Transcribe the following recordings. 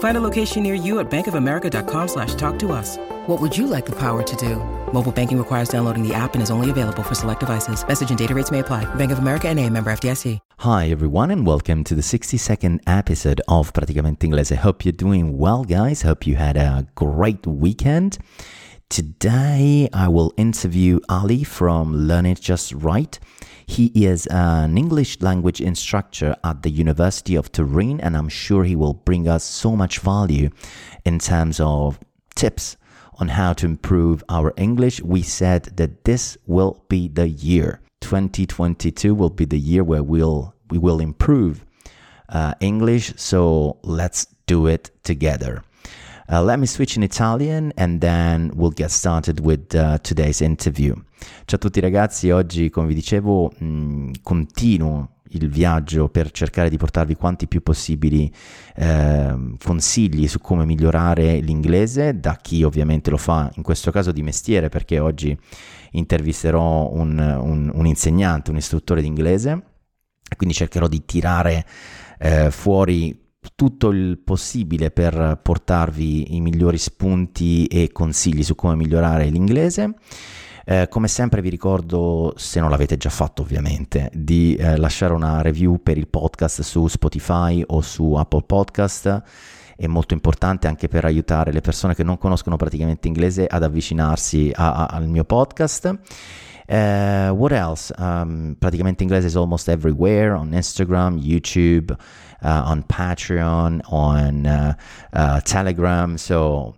Find a location near you at bankofamerica.com slash talk to us. What would you like the power to do? Mobile banking requires downloading the app and is only available for select devices. Message and data rates may apply. Bank of America and a member FDIC. Hi everyone and welcome to the 62nd episode of Praticamente Inglese. Hope you're doing well guys. Hope you had a great weekend. Today I will interview Ali from Learn It Just Right. He is an English language instructor at the University of Turin and I'm sure he will bring us so much value in terms of tips on how to improve our English. We said that this will be the year. 2022 will be the year where we'll we will improve uh, English. So let's do it together. Uh, let me switch in Italian and then we'll get started with uh, today's interview. Ciao a tutti ragazzi, oggi come vi dicevo mh, continuo il viaggio per cercare di portarvi quanti più possibili eh, consigli su come migliorare l'inglese, da chi ovviamente lo fa in questo caso di mestiere, perché oggi intervisterò un, un, un insegnante, un istruttore di inglese, quindi cercherò di tirare eh, fuori tutto il possibile per portarvi i migliori spunti e consigli su come migliorare l'inglese. Eh, come sempre vi ricordo, se non l'avete già fatto ovviamente, di eh, lasciare una review per il podcast su Spotify o su Apple Podcast. È molto importante anche per aiutare le persone che non conoscono praticamente inglese ad avvicinarsi a, a, al mio podcast. Uh, what else? Um, praticamente inglese is almost everywhere on Instagram, YouTube, on Patreon, on uh, uh Telegram. So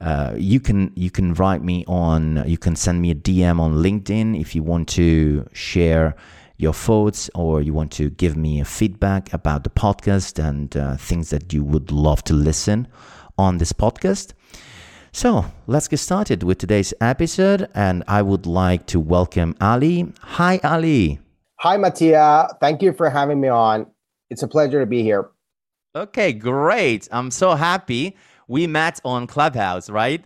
uh, you can you can write me on you can send me a DM on LinkedIn if you want to share your thoughts or you want to give me a feedback about the podcast and uh, things that you would love to listen on this podcast. So let's get started with today's episode, and I would like to welcome Ali. Hi, Ali. Hi, Mattia. Thank you for having me on. It's a pleasure to be here. Okay, great. I'm so happy we met on Clubhouse, right?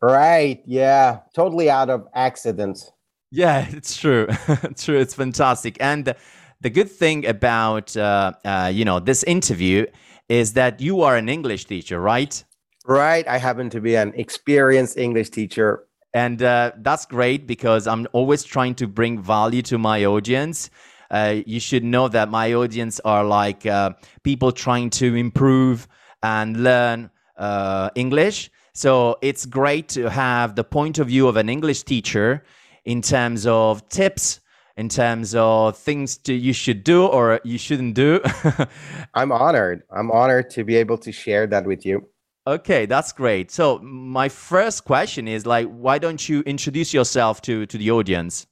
Right. Yeah. Totally out of accident. Yeah, it's true. true. It's fantastic. And the good thing about uh, uh, you know this interview is that you are an English teacher, right? Right. I happen to be an experienced English teacher. And uh, that's great because I'm always trying to bring value to my audience. Uh, you should know that my audience are like uh, people trying to improve and learn uh, English. So it's great to have the point of view of an English teacher in terms of tips, in terms of things to, you should do or you shouldn't do. I'm honored. I'm honored to be able to share that with you. Okay, that's great. So my first question is like, why don't you introduce yourself to to the audience?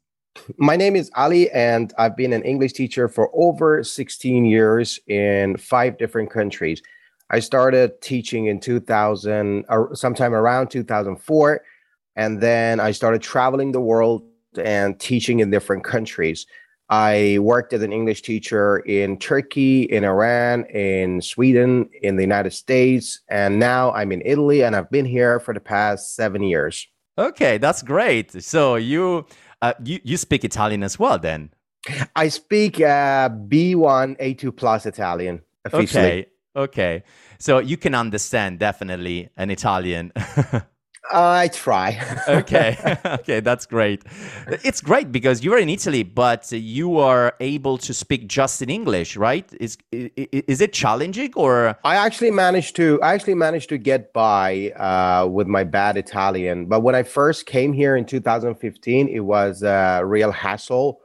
My name is Ali, and I've been an English teacher for over 16 years in five different countries. I started teaching in 2000, or uh, sometime around 2004. And then I started traveling the world and teaching in different countries. I worked as an English teacher in Turkey, in Iran, in Sweden, in the United States, and now I'm in Italy and I've been here for the past seven years. Okay, that's great. So you uh, you you speak Italian as well, then? I speak uh, B1 A2 plus Italian officially. Okay, Okay. So you can understand definitely an Italian. I try. okay. okay, that's great. It's great because you're in Italy, but you are able to speak just in English, right? Is is it challenging or? I actually managed to. I actually managed to get by uh, with my bad Italian. But when I first came here in 2015, it was a real hassle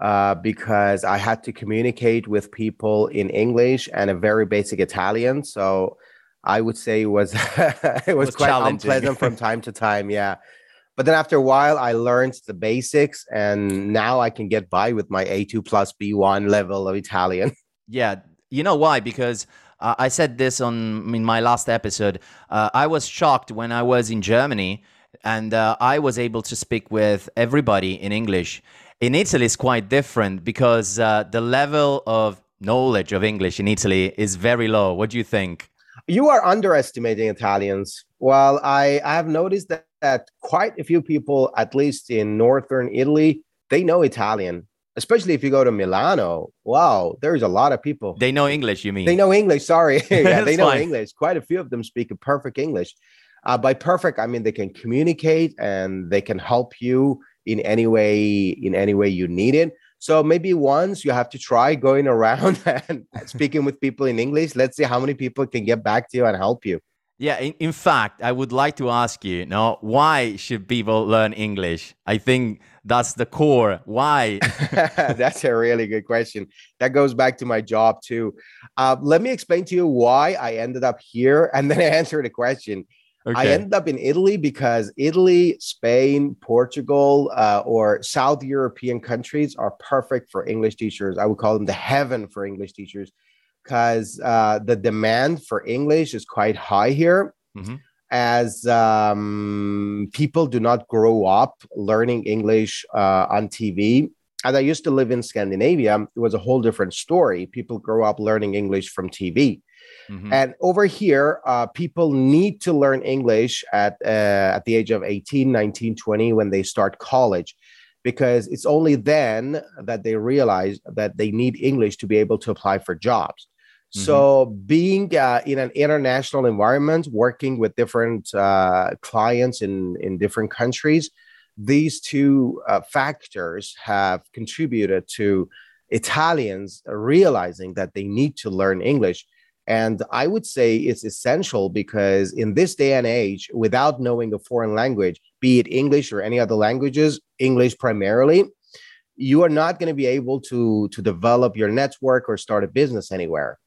uh, because I had to communicate with people in English and a very basic Italian. So I would say it was it was, was quite unpleasant from time to time. Yeah. But then after a while, I learned the basics, and now I can get by with my A2 plus B1 level of Italian. Yeah, you know why? Because uh, I said this on in my last episode. Uh, I was shocked when I was in Germany, and uh, I was able to speak with everybody in English. In Italy, it's quite different because uh, the level of knowledge of English in Italy is very low. What do you think? You are underestimating Italians. Well, I, I have noticed that, that quite a few people, at least in northern Italy, they know Italian, especially if you go to Milano. Wow, there's a lot of people. They know English, you mean? They know English. Sorry. yeah, they know fine. English. Quite a few of them speak a perfect English. Uh, by perfect, I mean they can communicate and they can help you in any way in any way you need it. So maybe once you have to try going around and speaking with people in English. Let's see how many people can get back to you and help you. Yeah, in, in fact, I would like to ask you, you know, why should people learn English? I think that's the core. Why? that's a really good question. That goes back to my job too. Uh, let me explain to you why I ended up here and then I answer the question. Okay. I ended up in Italy because Italy, Spain, Portugal, uh, or South European countries are perfect for English teachers. I would call them the heaven for English teachers because uh, the demand for English is quite high here. Mm-hmm. As um, people do not grow up learning English uh, on TV. As I used to live in Scandinavia, it was a whole different story. People grow up learning English from TV. Mm-hmm. And over here, uh, people need to learn English at, uh, at the age of 18, 19, 20 when they start college, because it's only then that they realize that they need English to be able to apply for jobs. Mm-hmm. So, being uh, in an international environment, working with different uh, clients in, in different countries, these two uh, factors have contributed to Italians realizing that they need to learn English and I would say it's essential because in this day and age, without knowing a foreign language, be it English or any other languages, English primarily, you are not going to be able to, to develop your network or start a business anywhere.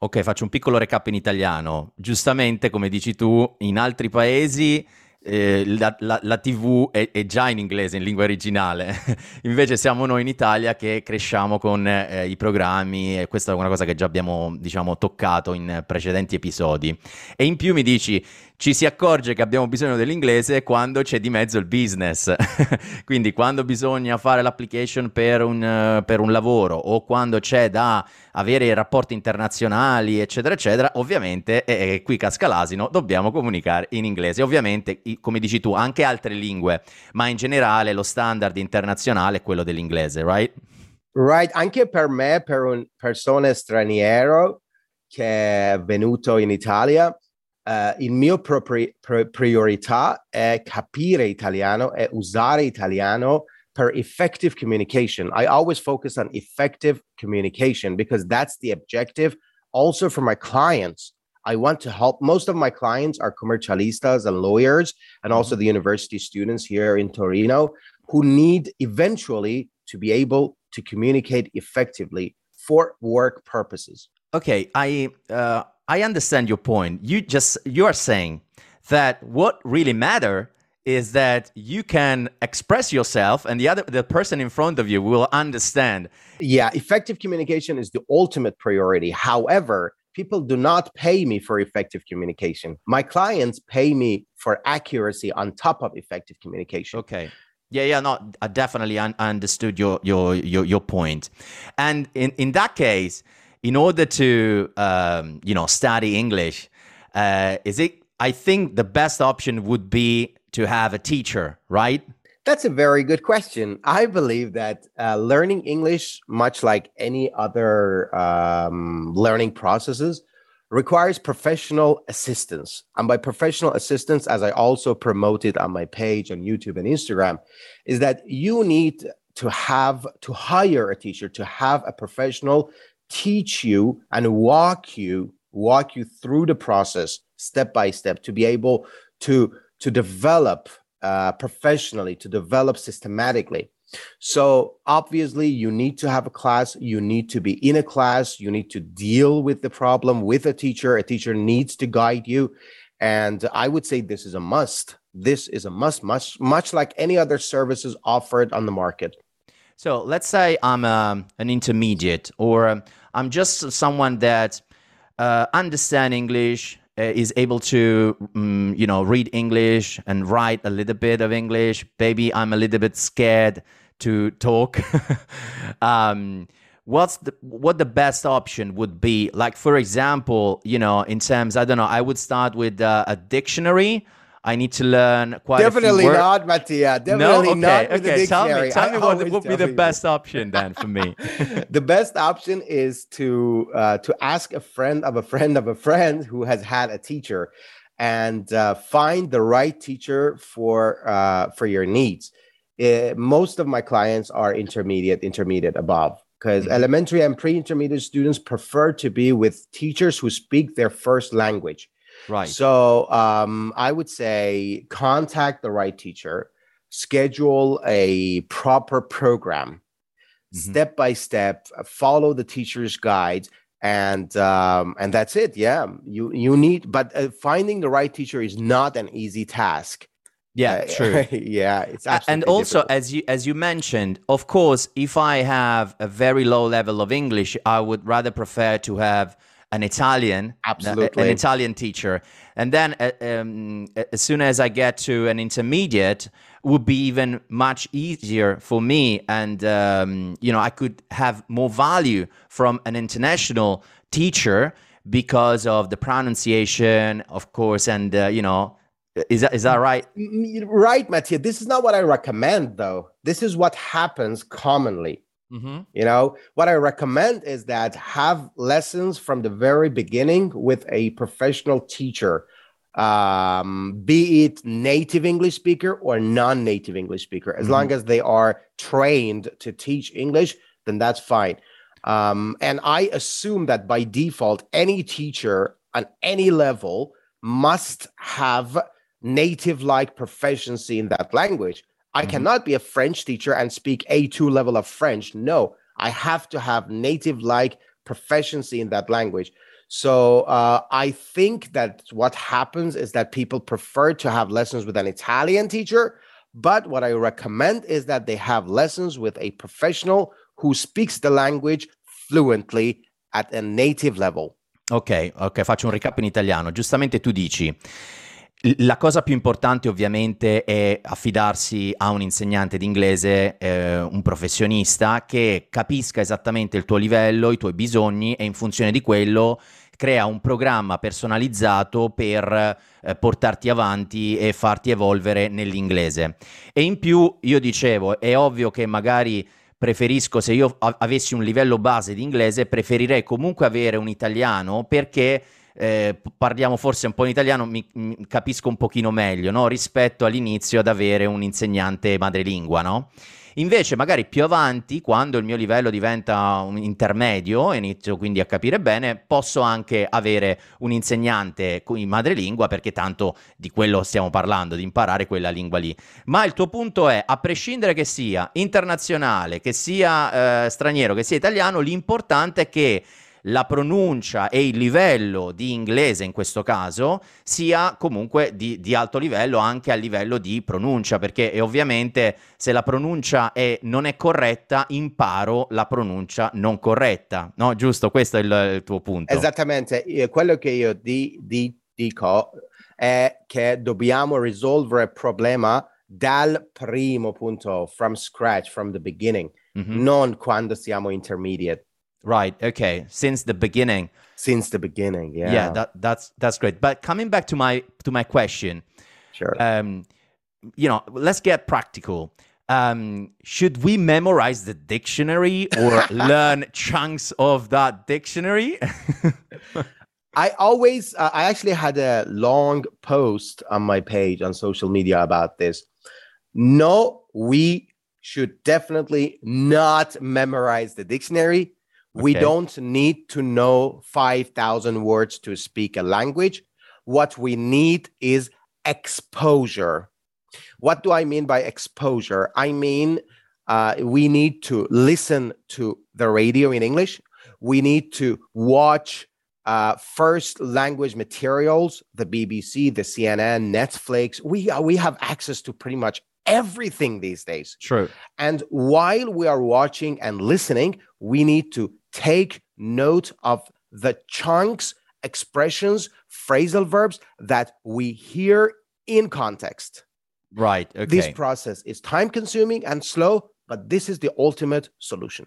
Ok, faccio un piccolo recap in italiano. Giustamente, come dici tu, in altri paesi eh, la, la, la, TV è, è, già in inglese, in lingua originale, invece siamo noi in Italia che cresciamo con eh, i programmi e questa è una cosa che già abbiamo diciamo toccato in precedenti episodi. E in più mi dici ci si accorge che abbiamo bisogno dell'inglese quando c'è di mezzo il business. Quindi quando bisogna fare l'application per un, uh, per un, lavoro o quando c'è da avere rapporti internazionali, eccetera, eccetera, ovviamente, e, e qui casca l'asino, dobbiamo comunicare in inglese. Ovviamente, come dici tu, anche altre lingue, ma in generale lo standard internazionale è quello dell'inglese, right? Right, anche per me, per un persona straniero che è venuto in Italia, uh, il mio propri- pri- priorità è capire italiano e usare italiano per effective communication. I always focus on effective communication because that's the objective. Also, for my clients, I want to help. Most of my clients are commercialistas and lawyers, and also mm-hmm. the university students here in Torino who need eventually to be able to communicate effectively for work purposes. Okay, I uh, I understand your point. You just you are saying that what really matter is that you can express yourself and the other the person in front of you will understand. Yeah, effective communication is the ultimate priority. However, people do not pay me for effective communication. My clients pay me for accuracy on top of effective communication. Okay. Yeah, yeah, no, I definitely un- understood your, your your your point. And in in that case, in order to um, you know study English, uh, is it? I think the best option would be to have a teacher, right? That's a very good question. I believe that uh, learning English, much like any other um, learning processes, requires professional assistance. And by professional assistance, as I also promoted on my page on YouTube and Instagram, is that you need to have to hire a teacher, to have a professional teach you and walk you walk you through the process step by step to be able to to develop uh, professionally to develop systematically So obviously, you need to have a class. You need to be in a class. You need to deal with the problem with a teacher. A teacher needs to guide you. And I would say this is a must. This is a must, much, much like any other services offered on the market. So let's say I'm um, an intermediate or um, I'm just someone that uh, understand English, uh, is able to, um, you know, read English and write a little bit of English. Maybe I'm a little bit scared to talk. um, what's the what the best option would be? Like for example, you know, in terms, I don't know, I would start with uh, a dictionary I need to learn quite definitely a few not, Mattia. Definitely no? okay, not. Okay. tell me, tell I me what would be the best option then for me. the best option is to uh, to ask a friend of a friend of a friend who has had a teacher, and uh, find the right teacher for uh, for your needs. Uh, most of my clients are intermediate, intermediate above because mm-hmm. elementary and pre-intermediate students prefer to be with teachers who speak their first language Right. So um, I would say contact the right teacher, schedule a proper program, mm-hmm. step by step, follow the teacher's guides, and um, and that's it. Yeah, you you need, but uh, finding the right teacher is not an easy task. Yeah, uh, true. yeah, it's and also difficult. as you as you mentioned, of course, if I have a very low level of English, I would rather prefer to have an Italian, absolutely, an Italian teacher, and then uh, um, as soon as I get to an intermediate, would be even much easier for me, and um, you know I could have more value from an international teacher because of the pronunciation, of course, and uh, you know. Is that is that right? Right, Mattia. This is not what I recommend, though. This is what happens commonly Mm-hmm. You know, what I recommend is that have lessons from the very beginning with a professional teacher, um, be it native English speaker or non native English speaker. As mm-hmm. long as they are trained to teach English, then that's fine. Um, and I assume that by default, any teacher on any level must have native like proficiency in that language. I mm-hmm. cannot be a French teacher and speak A2 level of French. No, I have to have native like proficiency in that language. So uh, I think that what happens is that people prefer to have lessons with an Italian teacher. But what I recommend is that they have lessons with a professional who speaks the language fluently at a native level. Ok, ok, faccio un recap in italiano. Giustamente tu dici La cosa più importante ovviamente è affidarsi a un insegnante di inglese, eh, un professionista che capisca esattamente il tuo livello, i tuoi bisogni e in funzione di quello crea un programma personalizzato per eh, portarti avanti e farti evolvere nell'inglese. E in più io dicevo, è ovvio che magari preferisco se io avessi un livello base di inglese, preferirei comunque avere un italiano perché eh, parliamo forse un po' in italiano, mi, mi capisco un pochino meglio, no? rispetto all'inizio ad avere un insegnante madrelingua, no? Invece, magari più avanti, quando il mio livello diventa un intermedio, inizio quindi a capire bene, posso anche avere un insegnante in madrelingua, perché tanto di quello stiamo parlando, di imparare quella lingua lì. Ma il tuo punto è, a prescindere che sia internazionale, che sia eh, straniero, che sia italiano, l'importante è che la pronuncia e il livello di inglese in questo caso sia comunque di, di alto livello anche a livello di pronuncia, perché ovviamente se la pronuncia è, non è corretta, imparo la pronuncia non corretta, no? Giusto? Questo è il, il tuo punto. Esattamente, quello che io di, di, dico è che dobbiamo risolvere il problema dal primo punto, from scratch, from the beginning, mm-hmm. non quando siamo intermediate. Right. Okay. Since the beginning. Since the beginning. Yeah. Yeah. That that's that's great. But coming back to my to my question. Sure. Um, you know, let's get practical. Um, should we memorize the dictionary or learn chunks of that dictionary? I always, uh, I actually had a long post on my page on social media about this. No, we should definitely not memorize the dictionary. We don't need to know 5,000 words to speak a language. What we need is exposure. What do I mean by exposure? I mean, Uh, we need to listen to the radio in English. We need to watch uh, first language materials, the BBC, the CNN, Netflix. We uh, we have access to pretty much everything these days. True. And while we are watching and listening, we need to take note of the chunks, expressions, phrasal verbs that we hear in context. Right. Okay. This process is time consuming and slow, but this is the ultimate solution.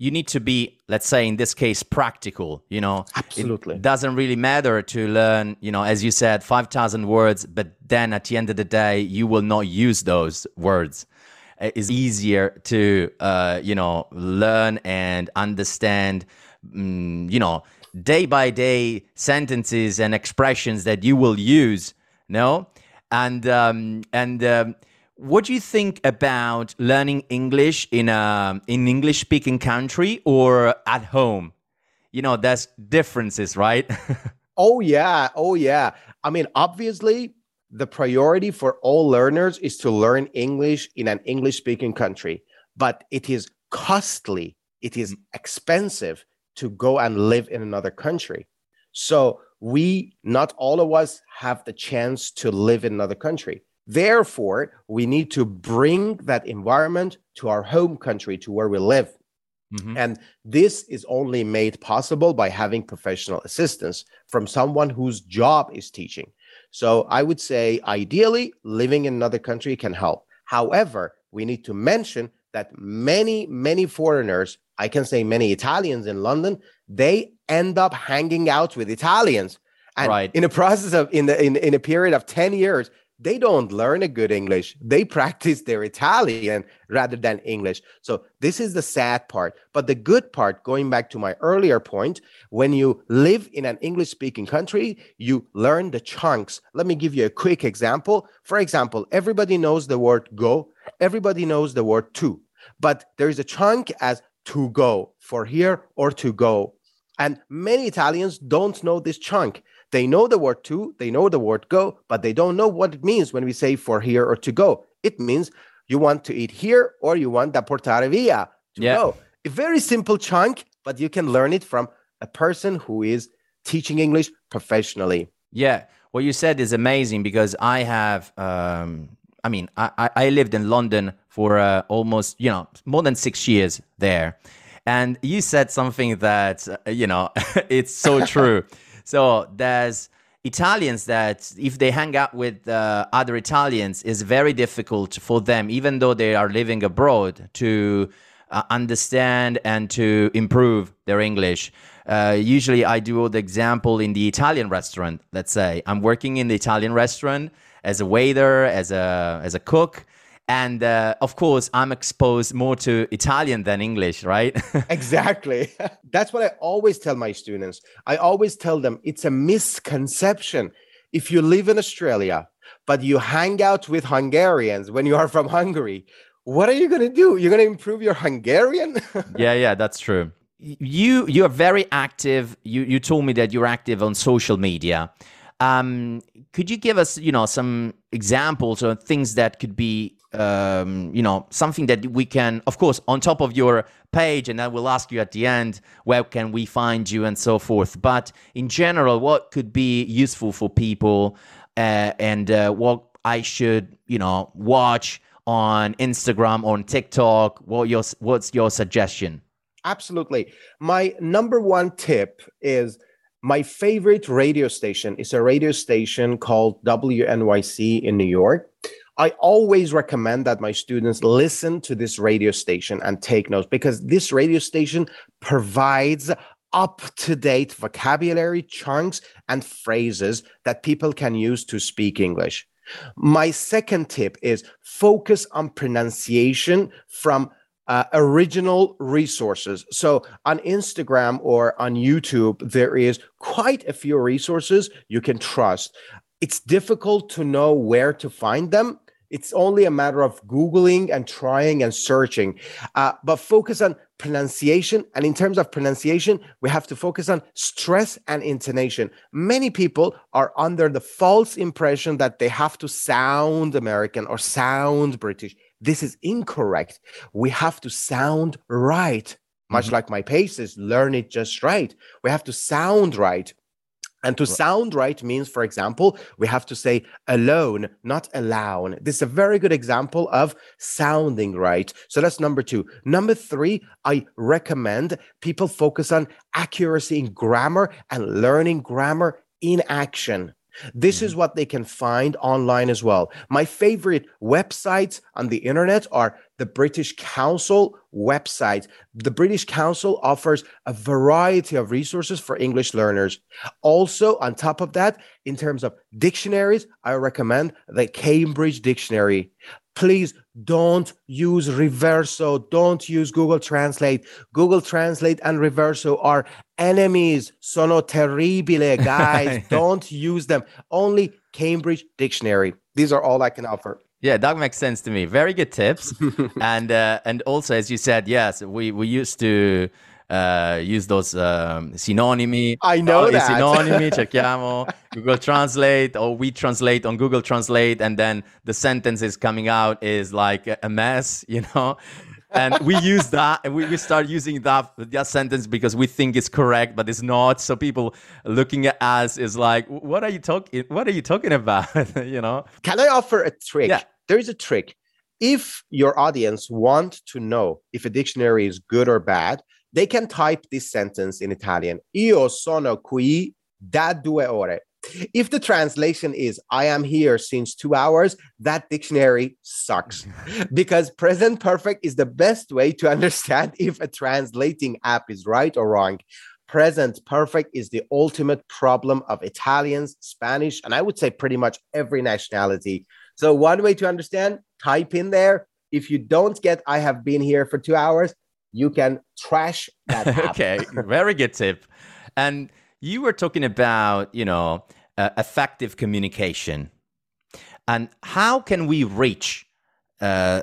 You need to be let's say in this case practical you know? Absolutely. it doesn't really matter to learn you know as you said 5000 words but then at the end of the day you will not use those words. It's easier to uh, you know learn and understand um, you know day by day sentences and expressions that you will use no? And um, and um, what do you think about learning English in a in English speaking country or at home? You know, there's differences, right? oh yeah, oh yeah. I mean, obviously, the priority for all learners is to learn English in an English speaking country, but it is costly, it is expensive to go and live in another country. So, we not all of us have the chance to live in another country. Therefore, we need to bring that environment to our home country, to where we live. Mm-hmm. And this is only made possible by having professional assistance from someone whose job is teaching. So I would say, ideally, living in another country can help. However, we need to mention that many, many foreigners, I can say many Italians in London, they end up hanging out with Italians. And right. in a process of in the in, in a period of 10 years, they don't learn a good English. They practice their Italian rather than English. So, this is the sad part. But the good part, going back to my earlier point, when you live in an English speaking country, you learn the chunks. Let me give you a quick example. For example, everybody knows the word go, everybody knows the word to, but there is a chunk as to go for here or to go. And many Italians don't know this chunk. They know the word to, they know the word go, but they don't know what it means when we say for here or to go. It means you want to eat here or you want da portare via to yeah. go. A very simple chunk, but you can learn it from a person who is teaching English professionally. Yeah. What you said is amazing because I have, um, I mean, I, I lived in London for uh, almost, you know, more than six years there. And you said something that, uh, you know, it's so true. So there's Italians that if they hang out with uh, other Italians, is very difficult for them, even though they are living abroad, to uh, understand and to improve their English. Uh, usually, I do the example in the Italian restaurant. Let's say I'm working in the Italian restaurant as a waiter, as a as a cook, and uh, of course i'm exposed more to italian than english right? Exactly. That's what i always tell my students. I always tell them it's a misconception. If you live in australia but you hang out with hungarians when you are from hungary what are you going to do? You're going to improve your hungarian? Yeah yeah that's true. You you are very active. You you told me that you're active on social media. Um, could you give us, you know, some examples or things that could be, um, you know, something that we can, of course, on top of your page, and I will ask you at the end where can we find you and so forth. But in general, what could be useful for people, uh, and uh, what I should, you know, watch on Instagram, on TikTok? What your what's your suggestion? Absolutely. My number one tip is my favorite radio station is a radio station called WNYC in New York. I always recommend that my students listen to this radio station and take notes because this radio station provides up to date vocabulary chunks and phrases that people can use to speak English. My second tip is focus on pronunciation from uh, original resources. So on Instagram or on YouTube, there is quite a few resources you can trust. it's difficult to know where to find them. It's only a matter of Googling and trying and searching, uh, but focus on pronunciation. And in terms of pronunciation, we have to focus on stress and intonation. Many people are under the false impression that they have to sound American or sound British. This is incorrect. We have to sound right. Much mm-hmm. like my paces, learn it just right. We have to sound right. And to sound right means, for example, we have to say alone, not alone. This is a very good example of sounding right. So that's number two. Number three, I recommend people focus on accuracy in grammar and learning grammar in action. This mm-hmm. is what they can find online as well. My favorite websites on the internet are the British Council website. The British Council offers a variety of resources for English learners. Also, on top of that, in terms of dictionaries, I recommend the Cambridge Dictionary. Please don't use Reverso. Don't use Google Translate. Google Translate and Reverso are enemies. Sono terribile, guys. don't use them. Only Cambridge Dictionary. These are all I can offer. Yeah, that makes sense to me. Very good tips, and uh, and also as you said, yes, we we used to uh, use those um, synonymi. I know oh, that. Synonymi, cerchiamo Google Translate, or we translate on Google Translate, and then the sentence is coming out is like a mess, you know. And we use that and we, we start using that that sentence because we think it's correct but it's not. So people looking at us is like what are you talking what are you talking about? You know? Can i offer a trick? Yeah. there is a trick. If your audience want to know if a dictionary is good or bad they can type this sentence in italian. Io sono qui da due ore if the translation is I am here since two hours, that dictionary sucks because present perfect is the best way to understand if a translating app is right or wrong. Present perfect is the ultimate problem of Italians, Spanish, and I would say pretty much every nationality. So, one way to understand, type in there. If you don't get I have been here for two hours, you can trash that. okay, very good tip. And you were talking about, you know, uh, effective communication, and how can we reach? Uh,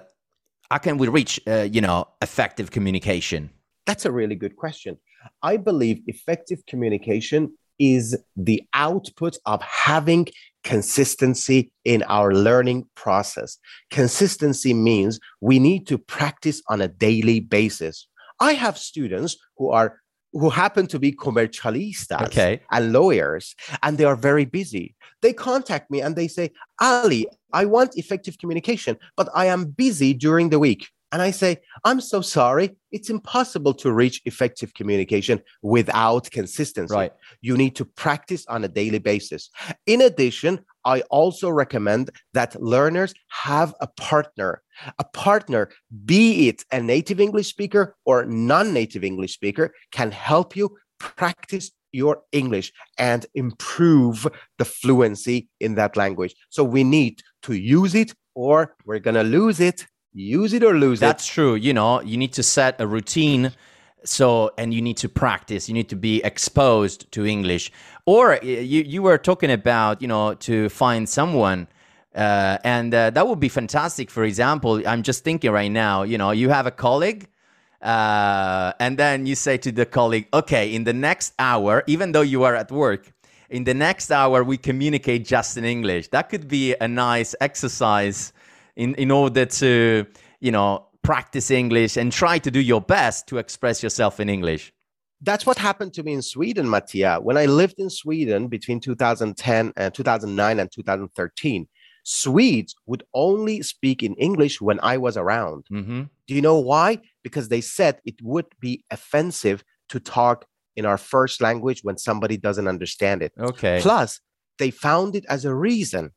how can we reach, uh, you know, effective communication? That's a really good question. I believe effective communication is the output of having consistency in our learning process. Consistency means we need to practice on a daily basis. I have students who are who happen to be commercialistas okay. and lawyers, and they are very busy. They contact me and they say, Ali, I want effective communication, but I am busy during the week. And I say, I'm so sorry. It's impossible to reach effective communication without consistency. Right. You need to practice on a daily basis. In addition, I also recommend that learners have a partner. A partner, be it a native English speaker or non native English speaker, can help you practice your English and improve the fluency in that language. So we need to use it or we're going to lose it use it or lose That's it. That's true. You know, you need to set a routine. So, and you need to practice, you need to be exposed to English. Or you, you were talking about, you know, to find someone. Uh, and uh, that would be fantastic. For example, I'm just thinking right now, you know, you have a colleague uh, and then you say to the colleague, okay, in the next hour, even though you are at work, in the next hour, we communicate just in English. That could be a nice exercise in, in order to, you know, practice English and try to do your best to express yourself in English. That's what happened to me in Sweden, Mattia. When I lived in Sweden between 2010 and 2009 and 2013, Swedes would only speak in English when I was around. Mm-hmm. Do you know why? Because they said it would be offensive to talk in our first language when somebody doesn't understand it. Okay. Plus, they found it as a reason.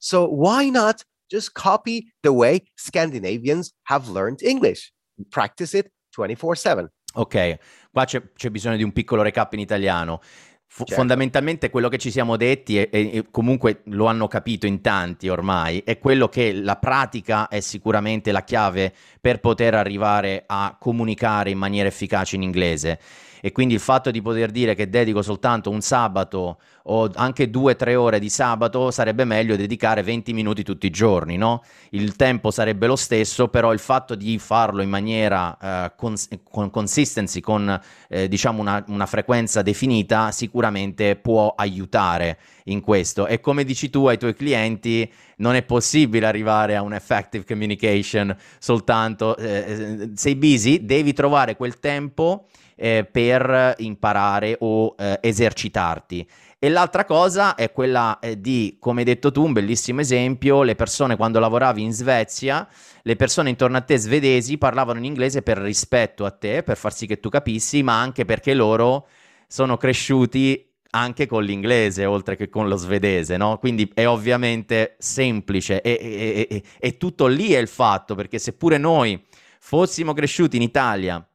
So why not just copy the way Scandinavians have learned English. Practice it 24/7. Ok, qua c'è, c'è, bisogno di un piccolo recap in italiano. F- certo. Fondamentalmente quello che ci siamo detti, e, e, comunque lo hanno capito in tanti ormai, è quello che la pratica è sicuramente la chiave per poter arrivare a comunicare in maniera efficace in inglese. E quindi il fatto di poter dire che dedico soltanto un sabato o anche due o tre ore di sabato sarebbe meglio dedicare 20 minuti tutti i giorni, no? Il tempo sarebbe lo stesso, però il fatto di farlo in maniera uh, cons- con consistency, con eh, diciamo una, una frequenza definita, sicuramente può aiutare in questo. E come dici tu ai tuoi clienti, non è possibile arrivare a un effective communication soltanto eh, eh sei busy, devi trovare quel tempo eh, per imparare o eh, esercitarti. E l'altra cosa è quella eh, di, come hai detto tu, un bellissimo esempio, le persone quando lavoravi in Svezia, le persone intorno a te svedesi parlavano in inglese per rispetto a te, per far sì che tu capissi, ma anche perché loro sono cresciuti anche con l'inglese oltre che con lo svedese, no? Quindi è ovviamente semplice e, e, e, e tutto lì è il fatto, perché seppure noi fossimo cresciuti in Italia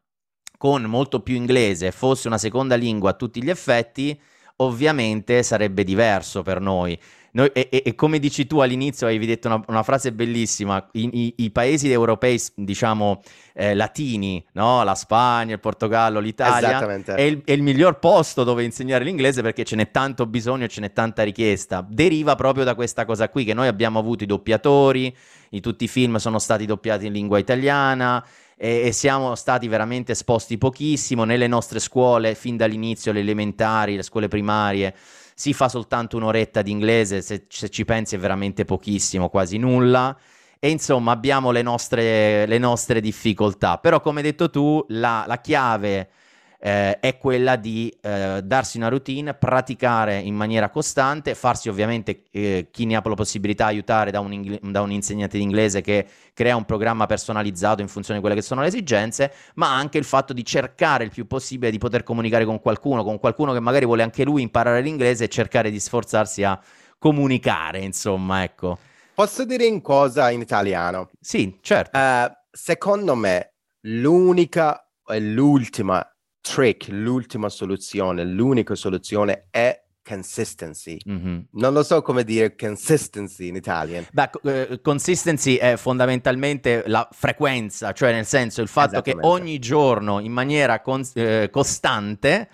con molto più inglese, fosse una seconda lingua a tutti gli effetti, ovviamente sarebbe diverso per noi. Noi, e, e, e, come dici tu all'inizio, avevi detto una, una frase bellissima, I, i, i, paesi europei, diciamo, eh, latini, no? la Spagna, il Portogallo, l'Italia, è il, è il, miglior posto dove insegnare l'inglese perché ce n'è tanto bisogno e ce n'è tanta richiesta. Deriva proprio da questa cosa qui, che noi abbiamo avuto i doppiatori, i, tutti i film sono stati doppiati in lingua italiana, e, e, siamo stati veramente esposti pochissimo nelle nostre scuole fin dall'inizio, le elementari, le scuole primarie si fa soltanto un'oretta di inglese, se, se ci pensi è veramente pochissimo, quasi nulla. E insomma abbiamo le nostre, le nostre difficoltà. Però come hai detto tu, la, la chiave eh, è quella di eh, darsi una routine, praticare in maniera costante, farsi ovviamente eh, chi ne ha la possibilità aiutare da un, ingl- da un, insegnante di inglese che crea un programma personalizzato in funzione di quelle che sono le esigenze, ma anche il fatto di cercare il più possibile di poter comunicare con qualcuno, con qualcuno che magari vuole anche lui imparare l'inglese e cercare di sforzarsi a comunicare, insomma, ecco. Posso dire in cosa in italiano? Sì, certo. Uh, secondo me l'unica e l'ultima trick, l'ultima soluzione, l'unica soluzione è consistency. Mm-hmm. Non lo so come dire consistency in italiano. Beh, uh, consistency è fondamentalmente la frequenza, cioè nel senso il fatto che ogni giorno in maniera con- uh, costante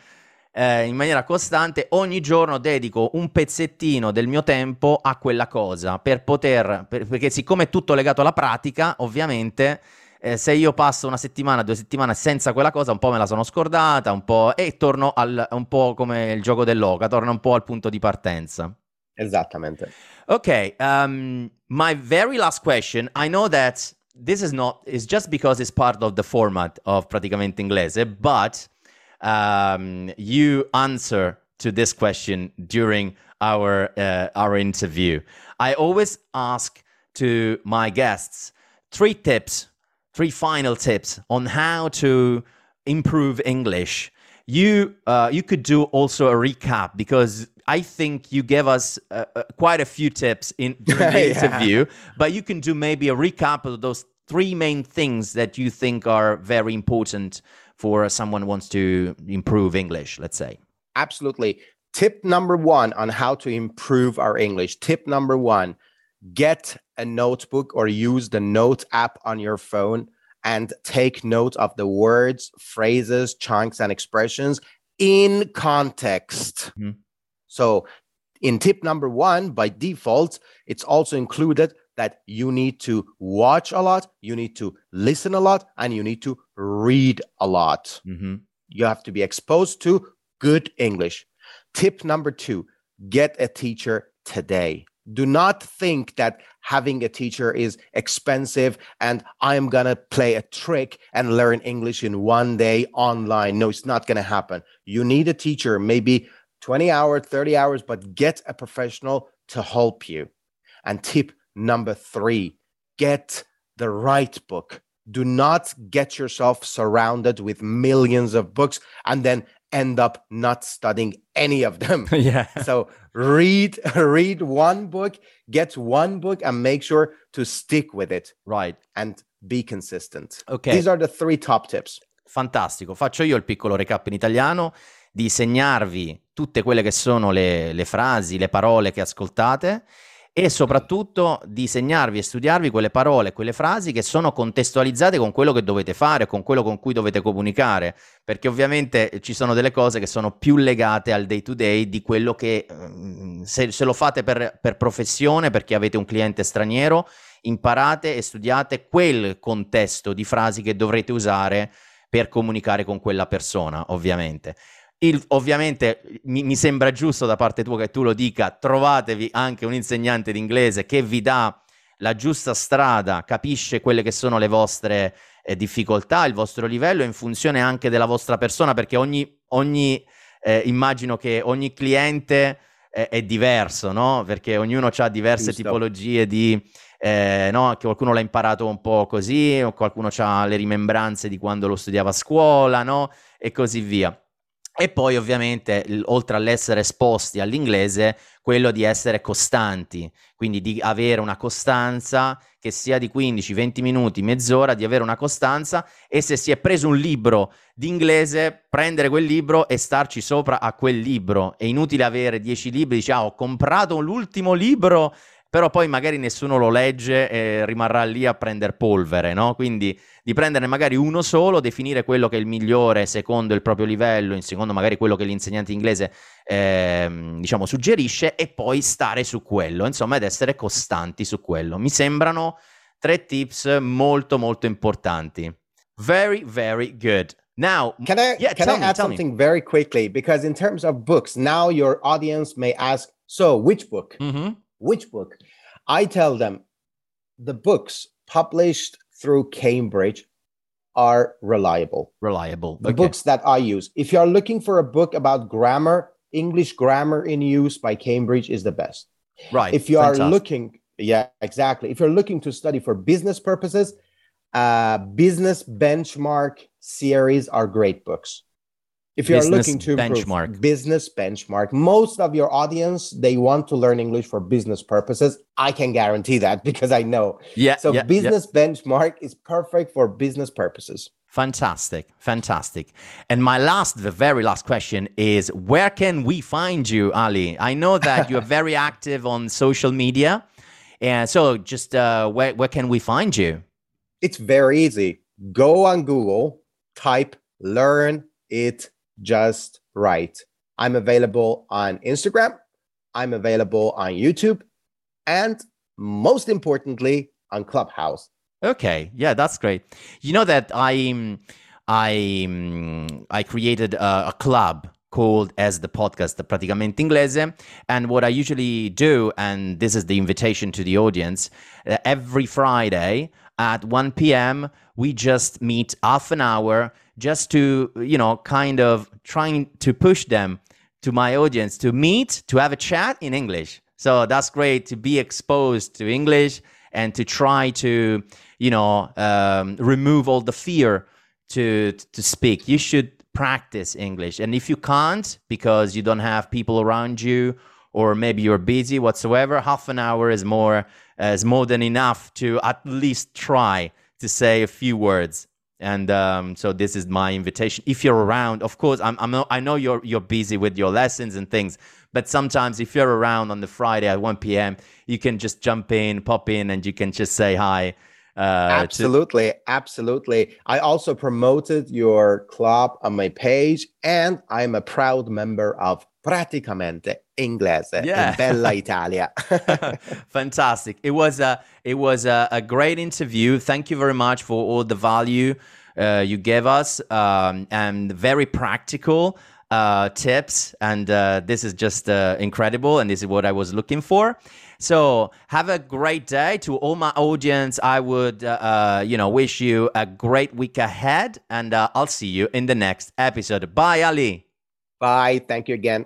eh, in maniera costante, ogni giorno dedico un pezzettino del mio tempo a quella cosa per poter, per, perché siccome è tutto legato alla pratica, ovviamente eh, se io passo una settimana, due settimane senza quella cosa, un po' me la sono scordata, un po' e torno al, un po' come il gioco dell'oca, torno un po' al punto di partenza. Esattamente. Okay, um, my very last question. I know that this is not is just because it's part of the format of Praticamente Inglese, but um, you answer to this question during our uh, our interview. I always ask to my guests three tips three final tips on how to improve English. You uh, you could do also a recap because I think you gave us uh, uh, quite a few tips in during the yeah. interview, but you can do maybe a recap of those three main things that you think are very important for someone who wants to improve English. Let's say. Absolutely. Tip number one on how to improve our English. Tip number one get a notebook or use the note app on your phone and take note of the words, phrases, chunks, and expressions in context. Mm-hmm. So, in tip number one, by default, it's also included that you need to watch a lot, you need to listen a lot, and you need to read a lot. Mm-hmm. You have to be exposed to good English. Tip number two get a teacher today do not think that having a teacher is expensive and I'm going to play a trick and learn English in one day online. No, it's not going to happen. You need a teacher, maybe 20 hours, 30 hours, but get a professional to help you. And tip number three get the right book. Do not get yourself surrounded with millions of books and then end up not studying any of them. yeah. So read read one book, get one book and make sure to stick with it. Right. And be consistent. Okay. These are the three top tips. Fantastico. Faccio io il piccolo recap in italiano di segnarvi tutte quelle che sono le, le frasi, le parole che ascoltate e soprattutto di segnarvi e studiarvi quelle parole, quelle frasi che sono contestualizzate con quello che dovete fare, con quello con cui dovete comunicare, perché ovviamente ci sono delle cose che sono più legate al day to day di quello che mm, se, se lo fate per, per professione, perché avete un cliente straniero, imparate e studiate quel contesto di frasi che dovrete usare per comunicare con quella persona, ovviamente. Il, ovviamente mi, mi, sembra giusto da parte tua che tu lo dica, trovatevi anche un insegnante di inglese che vi dà la giusta strada, capisce quelle che sono le vostre eh, difficoltà, il vostro livello in funzione anche della vostra persona, perché ogni, ogni eh, immagino che ogni cliente è, è, diverso, no? Perché ognuno ha diverse giusto. tipologie di... Eh, no? Che qualcuno l'ha imparato un po' così, o qualcuno ha le rimembranze di quando lo studiava a scuola, no? E così via. E poi ovviamente, oltre all'essere esposti all'inglese, quello di essere costanti, quindi di avere una costanza che sia di 15, 20 minuti, mezz'ora, di avere una costanza e se si è preso un libro di inglese, prendere quel libro e starci sopra a quel libro. È inutile avere 10 libri, dici, ah, ho comprato l'ultimo libro però poi magari nessuno lo legge e rimarrà lì a prendere polvere, no? Quindi di prenderne magari uno solo, definire quello che è il migliore secondo il proprio livello, secondo magari quello che l'insegnante inglese eh, diciamo suggerisce e poi stare su quello, insomma, ed essere costanti su quello. Mi sembrano tre tips molto molto importanti. Very very good. Now, can I yeah, can I me, add something me. very quickly? Because in terms of books, now your audience may ask, so which book? Mm-hmm. Which book? I tell them the books published through Cambridge are reliable. Reliable. The okay. books that I use. If you are looking for a book about grammar, English grammar in use by Cambridge is the best. Right. If you Fantastic. are looking, yeah, exactly. If you're looking to study for business purposes, uh, business benchmark series are great books if you're looking to benchmark. business benchmark most of your audience they want to learn english for business purposes. I can guarantee that because i know. Yeah so yeah, business yeah. benchmark is perfect for business purposes. Fantastic fantastic. And my last the very last question is where can we find you ali? I know that you're very active on social media. And so just uh, where, where can we find you? It's very easy. Go on google type learn it just right. I'm available on Instagram, I'm available on YouTube, and most importantly, on Clubhouse. Okay, yeah, that's great. You know that I'm I I created a, a club called as the podcast the Praticamente Inglese. And what I usually do, and this is the invitation to the audience, uh, every Friday at 1 p.m., we just meet half an hour just to, you know, kind of trying to push them to my audience to meet, to have a chat in English. So that's great to be exposed to English and to try to, you know, um, remove all the fear to to speak. You should practice English, and if you can't because you don't have people around you, or maybe you're busy whatsoever, half an hour is more uh, is more than enough to at least try to say a few words and um, so this is my invitation. If you're around of course I'm, I'm i know you're you're busy with your lessons and things but sometimes if you're around on the friday at 1 p.m you can just jump in pop in and you can just say hi uh, absolutely. To- absolutely. I also promoted your club on my page and i'm a proud member of praticamente inglese yeah. in bella italia fantastic it was a it was a, a, great interview thank you very much for all the value uh, you gave us um, and very practical uh, tips and uh, this is just uh, incredible and this is what i was looking for so have a great day to all my audience. I would, uh, uh, you know, wish you a great week ahead, and uh, I'll see you in the next episode. Bye, Ali. Bye. Thank you again.